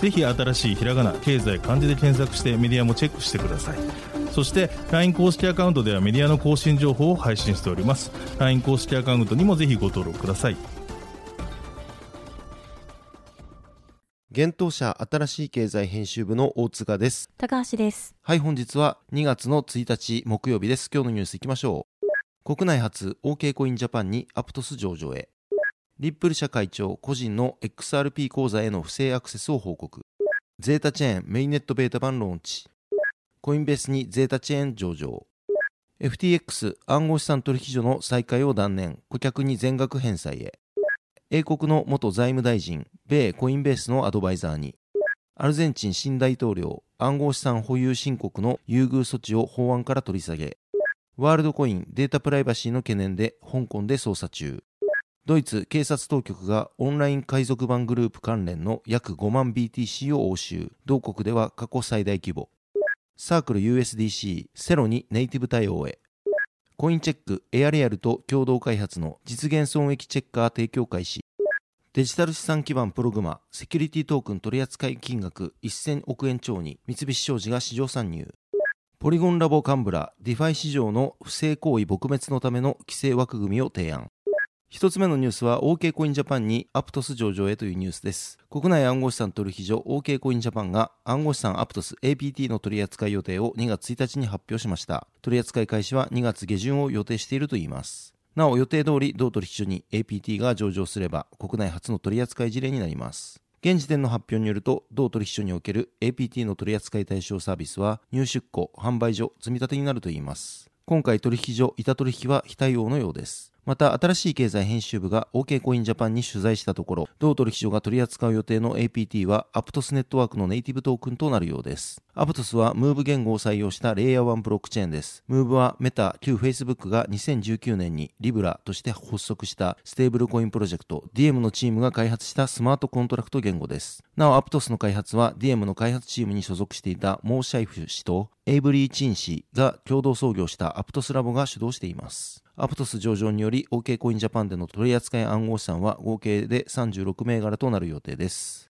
ぜひ新しいひらがな経済漢字で検索してメディアもチェックしてくださいそして LINE 公式アカウントではメディアの更新情報を配信しております LINE 公式アカウントにもぜひご登録ください現当社新しい経済編集部の大塚です。高橋です。はい、本日は2月の1日木曜日です。今日のニュースいきましょう。国内初 OK コインジャパンにアプトス上場へ。リップル社会長個人の XRP 口座への不正アクセスを報告。ゼータチェーンメインネットベータ版ローンチ。コインベースにゼータチェーン上場。FTX 暗号資産取引所の再開を断念。顧客に全額返済へ。英国の元財務大臣、米コインベースのアドバイザーに。アルゼンチン新大統領、暗号資産保有申告の優遇措置を法案から取り下げ。ワールドコインデータプライバシーの懸念で香港で捜査中。ドイツ警察当局がオンライン海賊版グループ関連の約5万 BTC を押収。同国では過去最大規模。サークル USDC セロにネイティブ対応へ。コインチェックエアリアルと共同開発の実現損益チェッカー提供開始。デジタル資産基盤プログマ、セキュリティトークン取扱金額1000億円超に三菱商事が市場参入。ポリゴンラボ幹部ら、ディファイ市場の不正行為撲滅のための規制枠組みを提案。一つ目のニュースは OK コインジャパンにアプトス上場へというニュースです。国内暗号資産取引所 OK コインジャパンが暗号資産アプトス APT の取扱い予定を2月1日に発表しました。取扱い開始は2月下旬を予定しているといいます。なお予定通り同取引所に APT が上場すれば国内初の取扱い事例になります。現時点の発表によると同取引所における APT の取扱い対象サービスは入出庫、販売所、積み立てになるといいます。今回取引所、板取引は非対応のようです。また、新しい経済編集部が OK コインジャパンに取材したところ、同取引所が取り扱う予定の APT はアプトスネットワークのネイティブトークンとなるようです。アプトスはムーブ言語を採用したレイヤー1ブロックチェーンです。ムーブはメタ、旧 Facebook が2019年にリブラとして発足したステーブルコインプロジェクト DM のチームが開発したスマートコントラクト言語です。なお、アプトスの開発は DM の開発チームに所属していたモーシャイフ氏とエイブリー・チン氏が共同創業したアプトスラボが主導しています。アプトス上場により OK コインジャパンでの取扱い暗号資産は合計で36銘柄となる予定です。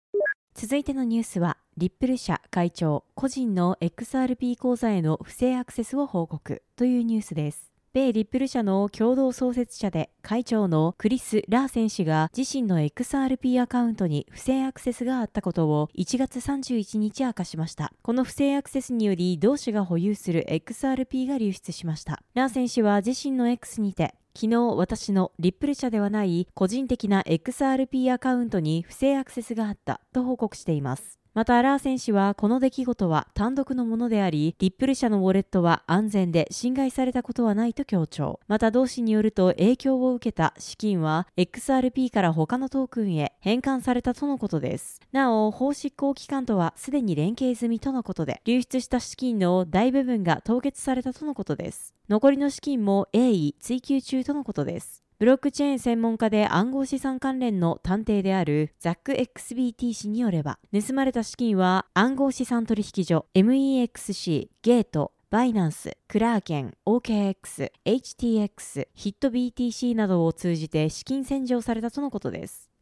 続いてのニュースは、リップル社会長、個人の XRP 口座への不正アクセスを報告というニュースです。米リップル社の共同創設者で会長のクリス・ラーセン氏が自身の XRP アカウントに不正アクセスがあったことを1月31日明かしました。この不正アクセスにより同氏が保有する XRP が流出しました。ラーセン氏は自身の X にて昨日私のリップル社ではない個人的な XRP アカウントに不正アクセスがあったと報告しています。またア、ラーセン氏はこの出来事は単独のものであり、リップル社のウォレットは安全で侵害されたことはないと強調。また、同氏によると影響を受けた資金は XRP から他のトークンへ変換されたとのことです。なお、法執行機関とはすでに連携済みとのことで、流出した資金の大部分が凍結されたとのことです。残りの資金も鋭意追求中とのことです。ブロックチェーン専門家で暗号資産関連の探偵であるザック XBT 氏によれば、盗まれた資金は暗号資産取引所 MEXC、ゲート、バイナンス、クラーケン、OKX、HTX、ヒット BTC などを通じて資金洗浄されたとのことです。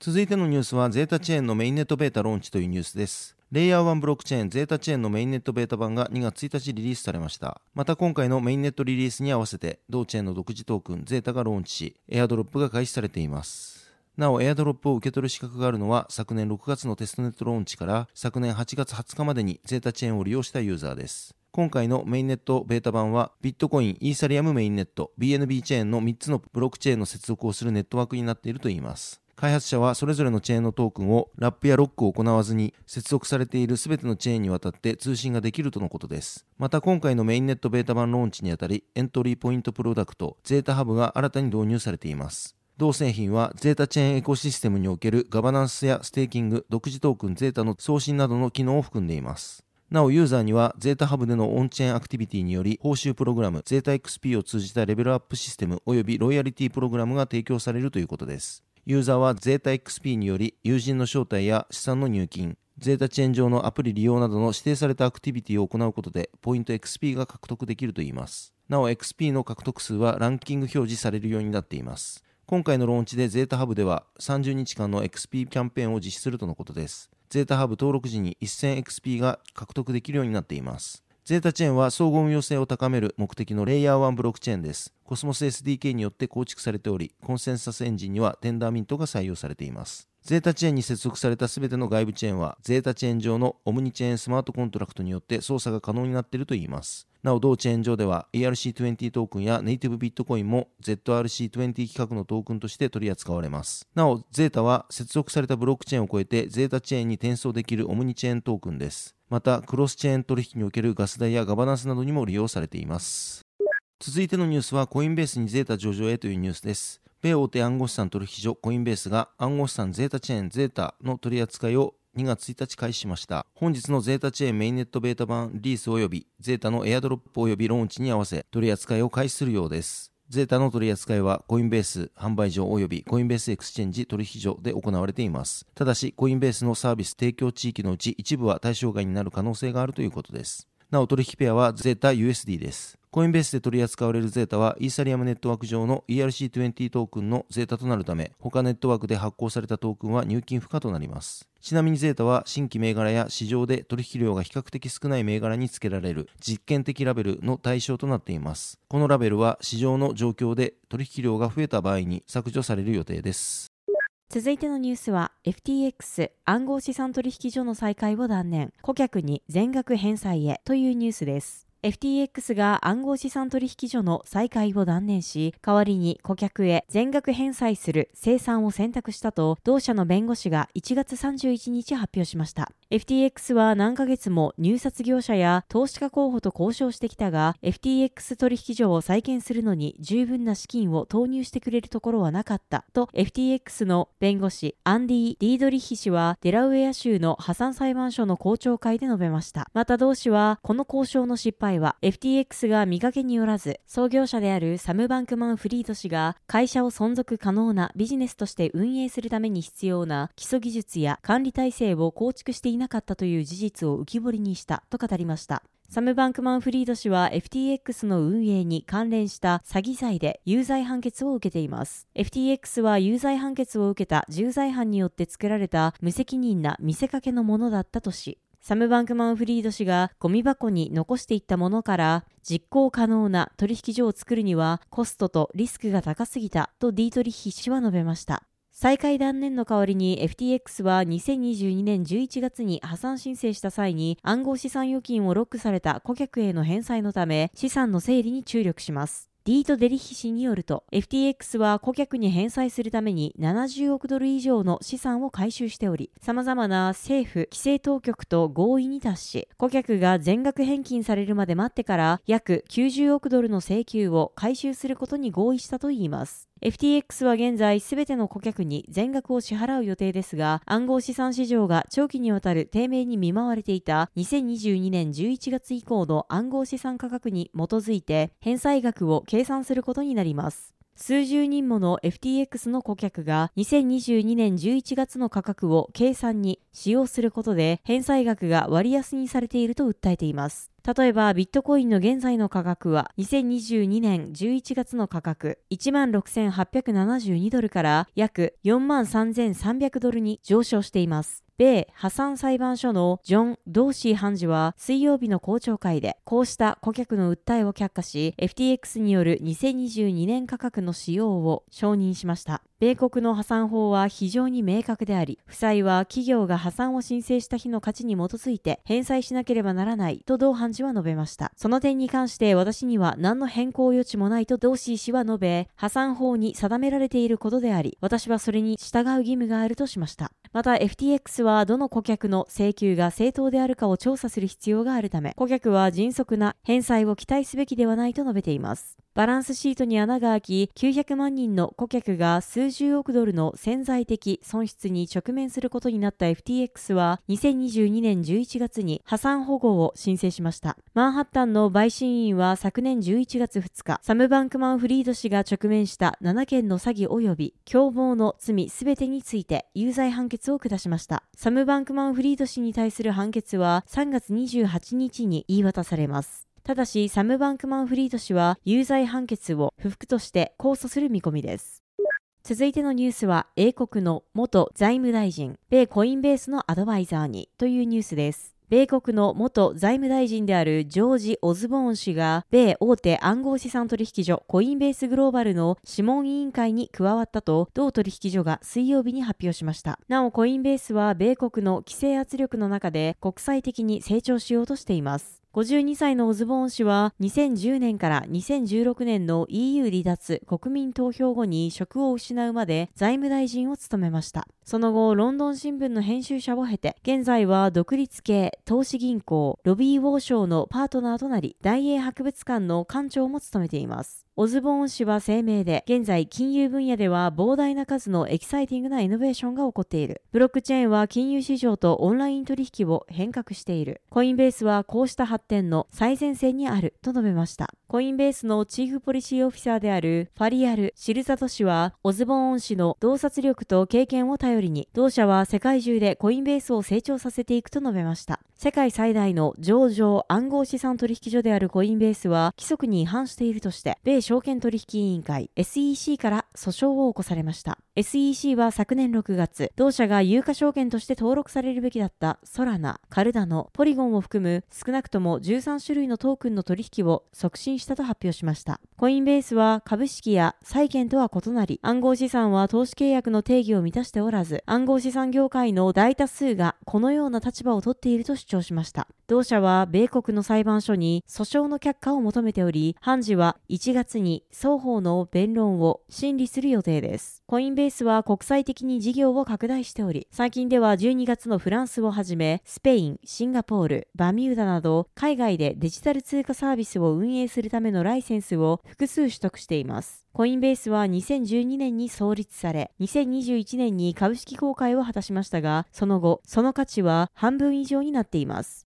続いてのニュースはゼータチェーンのメインネットベータローンチというニュースです。レイヤー1ブロックチェーンゼータチェーンのメインネットベータ版が2月1日リリースされました。また今回のメインネットリリースに合わせて同チェーンの独自トークンゼータがローンチし、エアドロップが開始されています。なお、エアドロップを受け取る資格があるのは昨年6月のテストネットローンチから昨年8月20日までにゼータチェーンを利用したユーザーです。今回のメインネットベータ版はビットコイン、イーサリアムメインネット、BNB チェーンの3つのブロックチェーンの接続をするネットワークになっているといいます。開発者はそれぞれのチェーンのトークンをラップやロックを行わずに接続されているすべてのチェーンにわたって通信ができるとのことです。また今回のメインネットベータ版ローンチにあたりエントリーポイントプロダクトゼータハブが新たに導入されています。同製品はゼータチェーンエコシステムにおけるガバナンスやステーキング、独自トークンゼータの送信などの機能を含んでいます。なおユーザーにはゼータハブでのオンチェーンアクティビティにより報酬プログラムゼータ XP を通じたレベルアップシステム及びロイヤリティプログラムが提供されるということです。ユーザーはゼータ XP により友人の招待や資産の入金、ゼータチェーン上のアプリ利用などの指定されたアクティビティを行うことでポイント XP が獲得できるといいます。なお XP の獲得数はランキング表示されるようになっています。今回のローンチでゼータハブでは30日間の XP キャンペーンを実施するとのことです。ゼータハブ登録時に 1000XP が獲得できるようになっています。ゼータチェーンは相互運用性を高める目的のレイヤー1ブロックチェーンです。コスモス SDK によって構築されており、コンセンサスエンジンにはテンダーミントが採用されています。ゼータチェーンに接続された全ての外部チェーンは、ゼータチェーン上のオムニチェーンスマートコントラクトによって操作が可能になっているといいます。なお、同チェーン上では ERC20 トークンやネイティブビットコインも ZRC20 規格のトークンとして取り扱われます。なお、ゼータは接続されたブロックチェーンを超えてゼータチェーンに転送できるオムニチェーントークンです。また、クロスチェーン取引におけるガス代やガバナンスなどにも利用されています。続いてのニュースは、コインベースにゼータ上場へというニュースです。米大手暗号資産取引所コインベースが暗号資産ゼータチェーンゼータの取り扱いを2月1日開始しました。本日のゼータチェーンメインネットベータ版リリース及びゼータのエアドロップ及びローンチに合わせ取り扱いを開始するようです。ゼータの取り扱いはコインベース販売所及びコインベースエクスチェンジ取引所で行われています。ただし、コインベースのサービス提供地域のうち一部は対象外になる可能性があるということです。なお取引ペアはゼータ USD です。コインベースで取り扱われるゼータはイーサリアムネットワーク上の ERC20 トークンのゼータとなるため、他ネットワークで発行されたトークンは入金不可となります。ちなみにゼータは新規銘柄や市場で取引量が比較的少ない銘柄につけられる実験的ラベルの対象となっています。このラベルは市場の状況で取引量が増えた場合に削除される予定です。続いてのニュースは FTX 暗号資産取引所の再開を断念顧客に全額返済へというニュースです FTX が暗号資産取引所の再開を断念し、代わりに顧客へ全額返済する生産を選択したと、同社の弁護士が1月31日発表しました。FTX は何ヶ月も入札業者や投資家候補と交渉してきたが、FTX 取引所を再建するのに十分な資金を投入してくれるところはなかったと、FTX の弁護士アンディ・ディードリッヒ氏はデラウェア州の破産裁判所の公聴会で述べました。また同氏は、この交渉の失敗は FTX が見かけによらず、創業者であるサム・バンクマン・フリード氏が会社を存続可能なビジネスとして運営するために必要な基礎技術や管理体制を構築していなかったという事実を浮き彫りにしたと語りました。サム・バンクマン・フリード氏は FTX の運営に関連した詐欺罪で有罪判決を受けています。FTX は有罪判決を受けた重罪犯によって作られた無責任な見せかけのものだったとし、サム・バンクマン・フリード氏がゴミ箱に残していったものから実行可能な取引所を作るにはコストとリスクが高すぎたとディートリッヒ氏は述べました。再開断念の代わりに FTX は2022年11月に破産申請した際に暗号資産預金をロックされた顧客への返済のため資産の整理に注力します。ディート・デリヒ氏によると、FTX は顧客に返済するために70億ドル以上の資産を回収しており、様々な政府、規制当局と合意に達し、顧客が全額返金されるまで待ってから約90億ドルの請求を回収することに合意したといいます。FTX は現在すべての顧客に全額を支払う予定ですが、暗号資産市場が長期にわたる低迷に見舞われていた2022年11月以降の暗号資産価格に基づいて返済額を計算することになります。数十人もの FTX の顧客が2022年11月の価格を計算に使用することで返済額が割安にされていると訴えています。例えば、ビットコインの現在の価格は、2022年11月の価格、16,872ドルから約43,300ドルに上昇しています。米破産裁判所のジョン・ドーシー判事は水曜日の公聴会でこうした顧客の訴えを却下し FTX による2022年価格の使用を承認しました。米国の破産法は非常に明確であり、負債は企業が破産を申請した日の価値に基づいて返済しなければならないと同判事は述べました。その点に関して私には何の変更余地もないとドーシー氏は述べ、破産法に定められていることであり、私はそれに従う義務があるとしました。また FTX はどの顧客の請求が正当であるかを調査する必要があるため、顧客は迅速な返済を期待すべきではないと述べています。バランスシートに穴が開き、900万人の顧客が数十億ドルの潜在的損失に直面することになった FTX は、2022年11月に破産保護を申請しました。マンハッタンの陪審員は昨年11月2日、サム・バンクマン・フリード氏が直面した7件の詐欺及び共謀の罪すべてについて有罪判決を下しました。サム・バンクマン・フリード氏に対する判決は3月28日に言い渡されます。ただし、サム・バンクマン・フリード氏は有罪判決を不服として控訴する見込みです。続いてのニュースは、英国の元財務大臣、米コインベースのアドバイザーにというニュースです。米国の元財務大臣であるジョージ・オズボーン氏が、米大手暗号資産取引所コインベースグローバルの諮問委員会に加わったと、同取引所が水曜日に発表しました。なお、コインベースは米国の規制圧力の中で国際的に成長しようとしています。52歳のオズボーン氏は2010年から2016年の EU 離脱国民投票後に職を失うまで財務大臣を務めました。その後、ロンドン新聞の編集者を経て、現在は独立系投資銀行ロビー・ウォーショーのパートナーとなり、大英博物館の館長も務めています。オズボーン氏は声明で、現在金融分野では膨大な数のエキサイティングなイノベーションが起こっている。ブロックチェーンは金融市場とオンライン取引を変革している。コインベースはこうした発展の最前線にあると述べました。コインベースのチーフポリシーオフィサーであるファリアル・シルザト氏は、オズボーン氏の洞察力と経験を頼りに、同社は世界中でコインベースを成長させていくと述べました。世界最大の上場暗号資産取引所であるコインベースは、規則に違反しているとして、米証券取引委員会 SEC から訴訟を起こされました。SEC は昨年6月、同社が有価証券として登録されるべきだったソラナ、カルダノ、ポリゴンを含む少なくとも13種類のトークンの取引を促進したと発表しました。コインベースは株式や債券とは異なり、暗号資産は投資契約の定義を満たしておらず、暗号資産業界の大多数がこのような立場を取っていると主張しました。同社は米国の裁判所に訴訟の却下を求めており、判事は1月に双方の弁論を審理する予定です。コインベースは国際的に事業を拡大しており、最近では12月のフランスをはじめ、スペイン、シンガポール、バミューダなど、海外でデジタル通貨サービスを運営するためのライセンスを複数取得しています。コインベースは2012年に創立され、2021年に株式公開を果たしましたが、その後、その価値は半分以上になっています。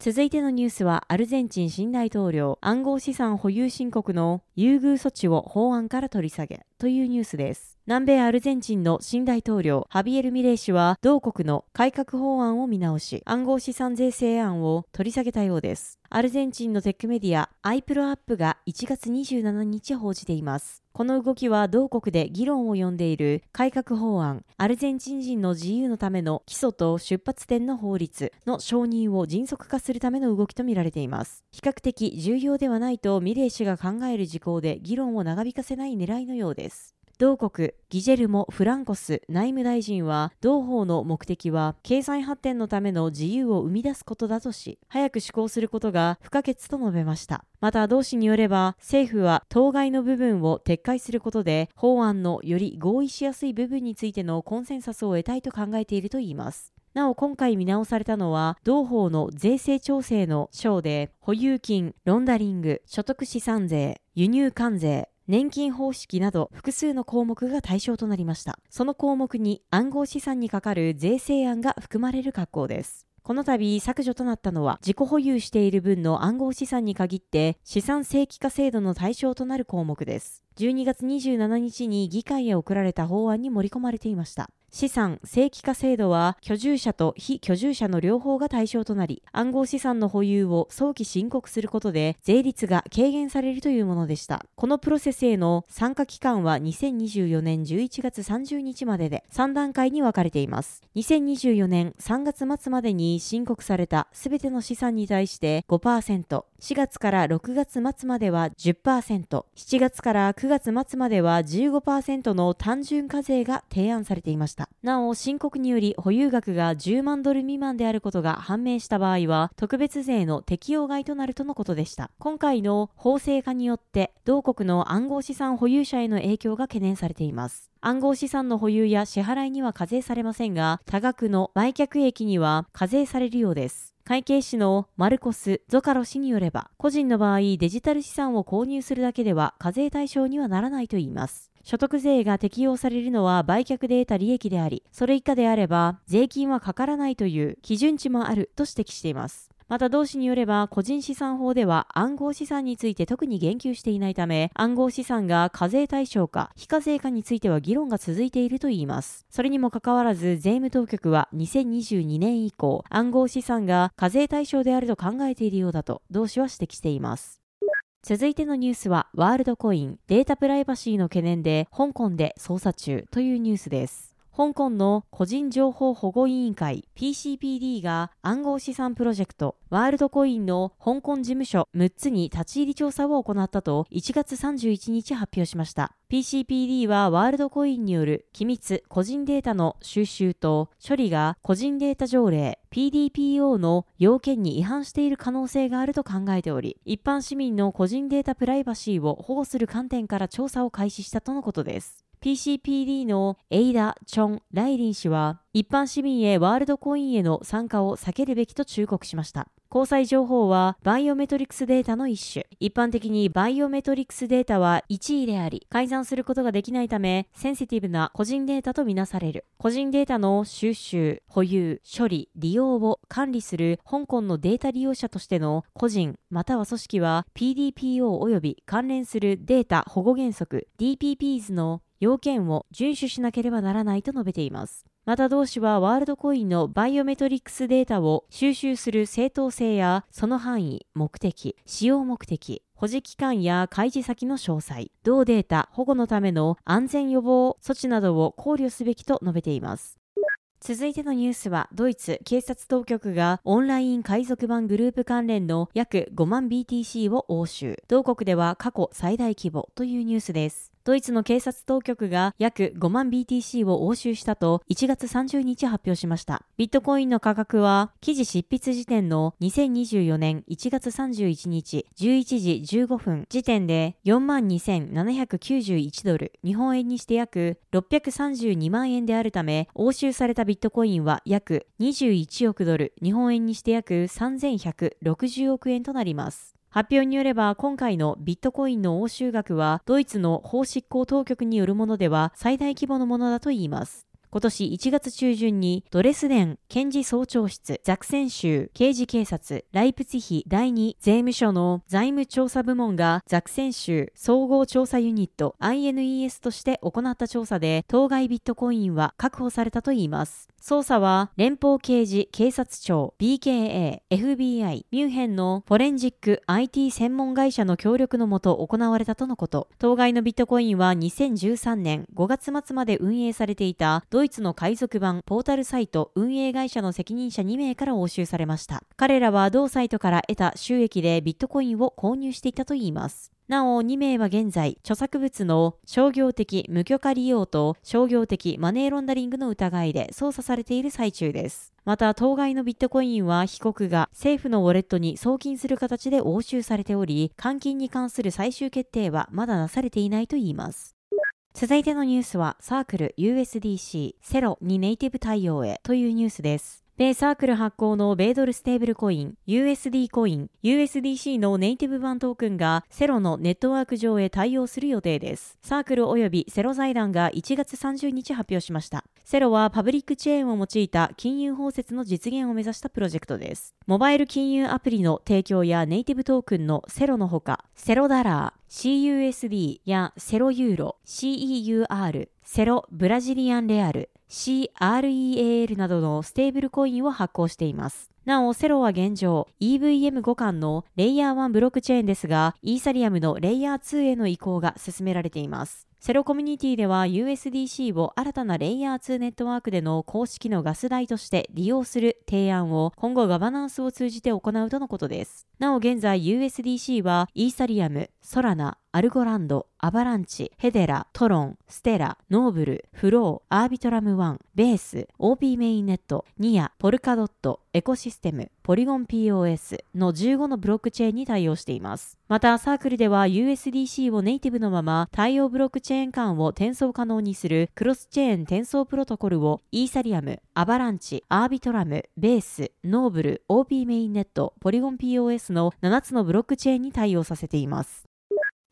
続いてのニュースは、アルゼンチン新大統領暗号資産保有申告の優遇措置を法案から取り下げというニュースです。南米アルゼンチンの新大統領ハビエル・ミレイ氏は同国の改革法案を見直し暗号資産税制案を取り下げたようです。アルゼンチンのテックメディアアイプロアップが1月27日報じています。この動きは同国で議論を呼んでいる改革法案、アルゼンチン人の自由のための基礎と出発点の法律の承認を迅速化するための動きとみられています。比較的重要ではないとミレイ氏が考える事項で議論を長引かせない狙いのようです。同国ギジェルモ・フランコス内務大臣は同法の目的は経済発展のための自由を生み出すことだとし早く施行することが不可欠と述べました。また同氏によれば政府は当該の部分を撤回することで法案のより合意しやすい部分についてのコンセンサスを得たいと考えているといいます。なお今回見直されたのは同法の税制調整の章で保有金、ロンダリング、所得資産税、輸入関税、年金方式など複数の項目が対象となりました。その項目に暗号資産にかかる税制案が含まれる格好です。この度削除となったのは自己保有している分の暗号資産に限って資産正規化制度の対象となる項目です。12月27日に議会へ送られた法案に盛り込まれていました。資産正規化制度は居住者と非居住者の両方が対象となり、暗号資産の保有を早期申告することで税率が軽減されるというものでした。このプロセスへの参加期間は2024年11月30日までで3段階に分かれています。2024年3月末までに申告されたすべての資産に対して5%、4月から6月末までは10%、7月から9月末までは15%の単純課税が提案されていました。なお、申告により保有額が10万ドル未満であることが判明した場合は、特別税の適用外となるとのことでした。今回の法制化によって、同国の暗号資産保有者への影響が懸念されています。暗号資産の保有や支払いには課税されませんが、多額の売却益には課税されるようです。会計士のマルコス・ゾカロ氏によれば、個人の場合デジタル資産を購入するだけでは課税対象にはならないといいます。所得税が適用されるのは売却で得た利益であり、それ以下であれば税金はかからないという基準値もあると指摘しています。また同氏によれば個人資産法では暗号資産について特に言及していないため暗号資産が課税対象か非課税かについては議論が続いているといいます。それにもかかわらず税務当局は2022年以降暗号資産が課税対象であると考えているようだと同氏は指摘しています。続いてのニュースはワールドコインデータプライバシーの懸念で香港で捜査中というニュースです。香港の個人情報保護委員会 PCPD が暗号資産プロジェクトワールドコインの香港事務所6つに立ち入り調査を行ったと1月31日発表しました。PCPD はワールドコインによる機密個人データの収集と処理が個人データ条例 PDPO の要件に違反している可能性があると考えており、一般市民の個人データプライバシーを保護する観点から調査を開始したとのことです。PCPD のエイダ・チョン・ライリン氏は、一般市民へワールドコインへの参加を避けるべきと忠告しました。交際情報はバイオメトリクスデータの一種。一般的にバイオメトリクスデータは1位であり、改ざんすることができないため、センシティブな個人データとみなされる。個人データの収集、保有、処理、利用を管理する香港のデータ利用者としての個人または組織は PDPO 及び関連するデータ保護原則 DPPs の要件を遵守しなければならないと述べています。また同氏はワールドコインのバイオメトリックスデータを収集する正当性やその範囲、目的、使用目的、保持期間や開示先の詳細、同データ保護のための安全予防措置などを考慮すべきと述べています。続いてのニュースは、ドイツ警察当局がオンライン海賊版グループ関連の約5万 BTC を押収。同国では過去最大規模というニュースです。ドイツの警察当局が約5万 BTC を押収したと1月30日発表しました。ビットコインの価格は記事執筆時点の2024年1月31日11時15分時点で42,791ドル、日本円にして約632万円であるため、押収されたビットコインは約21億ドル、日本円にして約3160億円となります。発表によれば今回のビットコインの押収額はドイツの法執行当局によるものでは最大規模のものだといいます。今年1月中旬にドレスデン検事総長室、ザクセン州刑事警察、ライプツィヒ第2税務署の財務調査部門がザクセン州総合調査ユニット INES として行った調査で当該ビットコインは確保されたといいます。捜査は連邦刑事警察庁 BKA、FBI、ミュンヘンのフォレンジック IT 専門会社の協力のもと行われたとのこと。当該のビットコインは2013年5月末まで運営されていたドイイツの海賊版ポータルサイト運営会社の責任者2名から押収されました。彼らは同サイトから得た収益でビットコインを購入していたといいます。なお、2名は現在、著作物の商業的無許可利用と商業的マネーロンダリングの疑いで捜査されている最中です。また、当該のビットコインは被告が政府のウォレットに送金する形で押収されており、換金に関する最終決定はまだなされていないといいます。続いてのニュースは、サークル USDC セロにネイティブ対応へというニュースです。米サークル発行の米ドルステーブルコイン USD コイン USDC のネイティブ版トークンがセロのネットワーク上へ対応する予定です。サークル及びセロ財団が1月30日発表しました。セロはパブリックチェーンを用いた金融包摂の実現を目指したプロジェクトです。モバイル金融アプリの提供やネイティブトークンのセロのほか、セロダラー、CUSD やセロユーロ、CEUR、セロブラジリアンレアル、CREAL などのステーブルコインを発行しています。なお、セロは現状、EVM 互換のレイヤー1ブロックチェーンですが、イーサリアムのレイヤー2への移行が進められています。セロコミュニティでは USDC を新たなレイヤー2ネットワークでの公式のガス代として利用する提案を今後ガバナンスを通じて行うとのことです。なお現在 USDC はイーサリアム、ソラナ、アルゴランド、アバランチ、ヘデラ、トロン、ステラ、ノーブル、フロー、アービトラム1、ベース、OP メインネット、ニア、ポルカドット、エコシステム、ポリゴン POS の15のブロックチェーンに対応しています。また、サークルでは USDC をネイティブのまま対応ブロックチェーン間を転送可能にするクロスチェーン転送プロトコルをイーサリアム、アバランチ、アービトラム、ベース、ノーブル、OP メインネット、ポリゴン POS の7つのブロックチェーンに対応させています。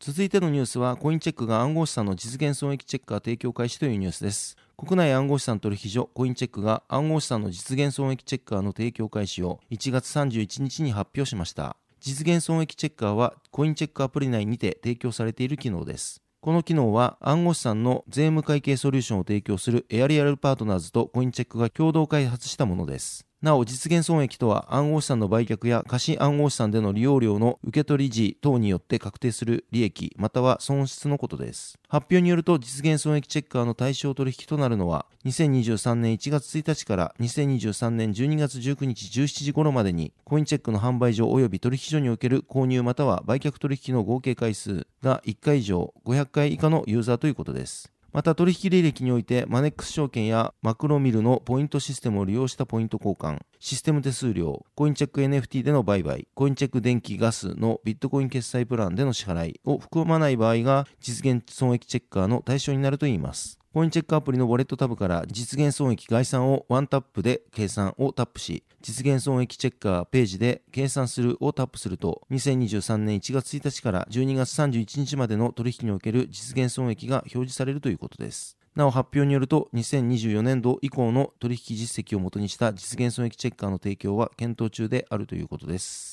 続いてのニュースは、コインチェックが暗号資産の実現損益チェッカー提供開始というニュースです。国内暗号資産取引所コインチェックが暗号資産の実現損益チェッカーの提供開始を1月31日に発表しました。実現損益チェッカーはコインチェックアプリ内にて提供されている機能です。この機能は暗号資産の税務会計ソリューションを提供するエアリアルパートナーズとコインチェックが共同開発したものです。なお、実現損益とは暗号資産の売却や貸し暗号資産での利用料の受け取り時等によって確定する利益または損失のことです。発表によると実現損益チェッカーの対象取引となるのは2023年1月1日から2023年12月19日17時頃までにコインチェックの販売所及び取引所における購入または売却取引の合計回数が1回以上500回以下のユーザーということです。また取引履歴においてマネックス証券やマクロミルのポイントシステムを利用したポイント交換、システム手数料、コインチェック NFT での売買、コインチェック電気ガスのビットコイン決済プランでの支払いを含まない場合が実現損益チェッカーの対象になるといいます。コインチェックアプリのウォレットタブから実現損益概算をワンタップで計算をタップし、実現損益チェッカーページで計算するをタップすると、2023年1月1日から12月31日までの取引における実現損益が表示されるということです。なお発表によると、2024年度以降の取引実績をもとにした実現損益チェッカーの提供は検討中であるということです。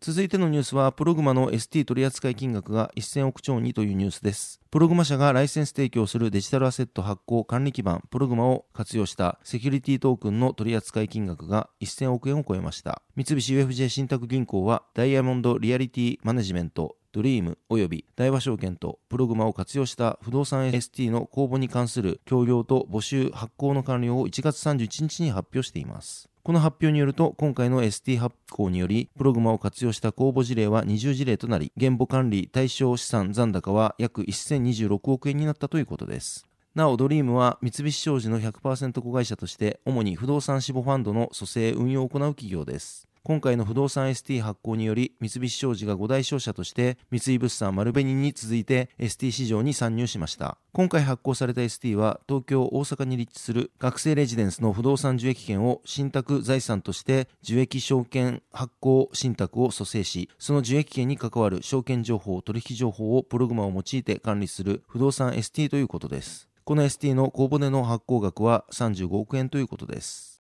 続いてのニュースは、プログマの ST 取扱金額が1000億超にというニュースです。プログマ社がライセンス提供するデジタルアセット発行管理基盤プログマを活用したセキュリティトークンの取扱金額が1000億円を超えました。三菱 UFJ 信託銀行はダイヤモンドリアリティマネジメントドリーム及び大和証券とプログマを活用した不動産 ST の公募に関する協業と募集発行の完了を1月31日に発表しています。この発表によると、今回の ST 発行により、プログマを活用した公募事例は20事例となり、現母管理対象資産残高は約1026億円になったということです。なお、ドリームは三菱商事の100%子会社として、主に不動産志望ファンドの蘇生運用を行う企業です。今回の不動産 ST 発行により、三菱商事が5大商社として、三井物産丸紅に続いて ST 市場に参入しました。今回発行された ST は、東京、大阪に立地する学生レジデンスの不動産受益権を信託財産として受益証券発行信託を蘇生し、その受益権に関わる証券情報、取引情報をプログマを用いて管理する不動産 ST ということです。この ST の公募での発行額は35億円ということです。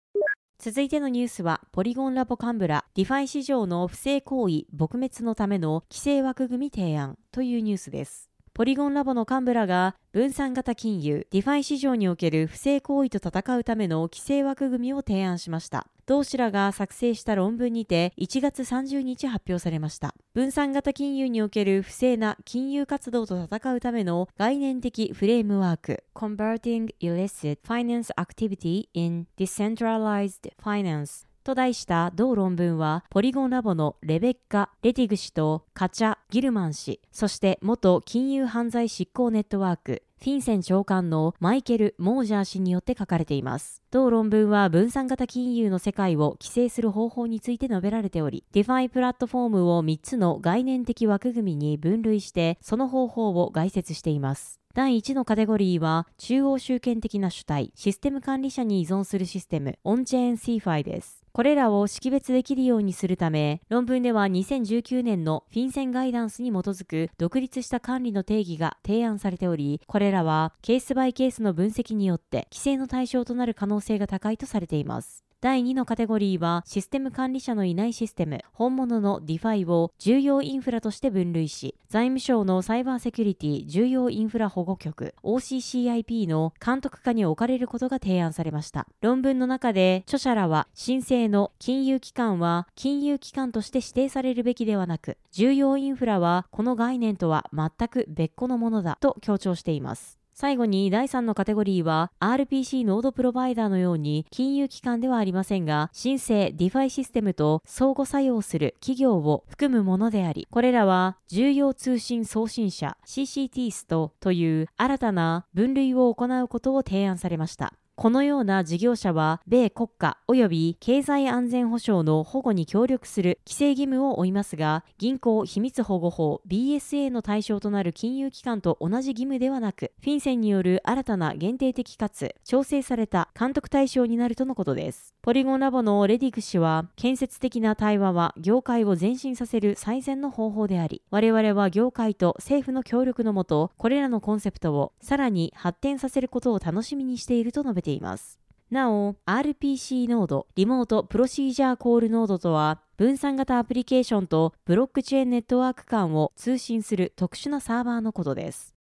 続いてのニュースは、ポリゴンラボ幹部ら、 DeFi 市場の不正行為撲滅のための規制枠組み提案というニュースです。ポリゴンラボの幹部らが分散型金融、 DeFi 市場における不正行為と戦うための規制枠組みを提案しました。同氏らが作成した論文にて1月30日発表されました。分散型金融における不正な金融活動と戦うための概念的フレームワーク Combating Illicit Finance Activity in Decentralized Finance と題した同論文は、ポリゴンラボのレベッカ・レティグ氏とカチャ・ギルマン氏、そして元金融犯罪執行ネットワーク、フィンセン長官のマイケル・モージャー氏によって書かれています。同論文は分散型金融の世界を規制する方法について述べられており、 DeFi プラットフォームを3つの概念的枠組みに分類して、その方法を概説しています。第1のカテゴリーは、中央集権的な主体、システム管理者に依存するシステム、オンチェーン CeFi です。これらを識別できるようにするため、論文では2019年のフィンセンガイダンスに基づく独立した管理の定義が提案されており、これらはケースバイケースの分析によって規制の対象となる可能性が高いとされています。第2のカテゴリーはシステム管理者のいないシステム、本物の DeFi を重要インフラとして分類し、財務省のサイバーセキュリティ重要インフラ保護局 OCCIP の監督下に置かれることが提案されました。論文の中で著者らは申請の金融機関は金融機関として指定されるべきではなく、重要インフラはこの概念とは全く別個のものだと強調しています。最後に第3のカテゴリーは RPC ノードプロバイダーのように金融機関ではありませんが申請 DeFi システムと相互作用する企業を含むものでありこれらは重要通信送信者 CCTS とという新たな分類を行うことを提案されました。このような事業者は、米国家及び経済安全保障の保護に協力する規制義務を負いますが、銀行秘密保護法 BSA の対象となる金融機関と同じ義務ではなく、フィンセンによる新たな限定的かつ調整された監督対象になるとのことです。ポリゴンラボのレディク氏は、建設的な対話は業界を前進させる最善の方法であり、我々は業界と政府の協力のもと、これらのコンセプトをさらに発展させることを楽しみにしていると述べています。なお、RPC ノード、リモートプロシージャーコールノードとは、分散型アプリケーションとブロックチェーンネットワーク間を通信する特殊なサーバーのことです。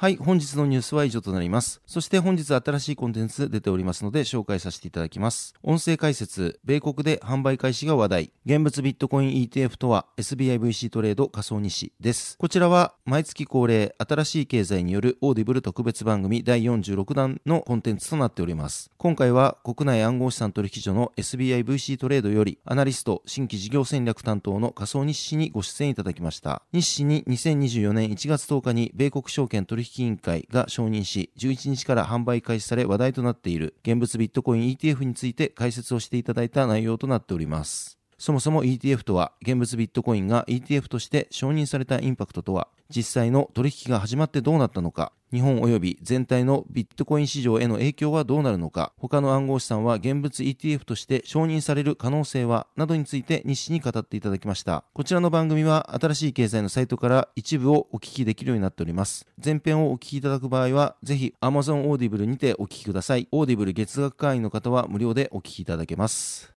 はい、本日のニュースは以上となります。そして本日新しいコンテンツ出ておりますので紹介させていただきます。音声解説、米国で販売開始が話題。現物ビットコイン ETF とは SBI VC トレード仮想 NISHI 氏です。こちらは毎月恒例新しい経済による Audible 特別番組第46弾のコンテンツとなっております。今回は国内暗号資産取引所の SBIVC トレードよりアナリスト新規事業戦略担当の仮想 NISHI 氏にご出演いただきました。 NISHI 氏に2024年1月10日に米国証券取引引委員会が承認し、11日から販売開始され話題となっている現物ビットコイン ETF について解説をしていただいた内容となっております。そもそも ETF とは、現物ビットコインが ETF として承認されたインパクトとは、実際の取引が始まってどうなったのか、日本及び全体のビットコイン市場への影響はどうなるのか、他の暗号資産は現物 ETF として承認される可能性は、などについて日誌に語っていただきました。こちらの番組は新しい経済のサイトから一部をお聞きできるようになっております。前編をお聞きいただく場合は、ぜひ Amazon Audible にてお聞きください。Audible 月額会員の方は無料でお聞きいただけます。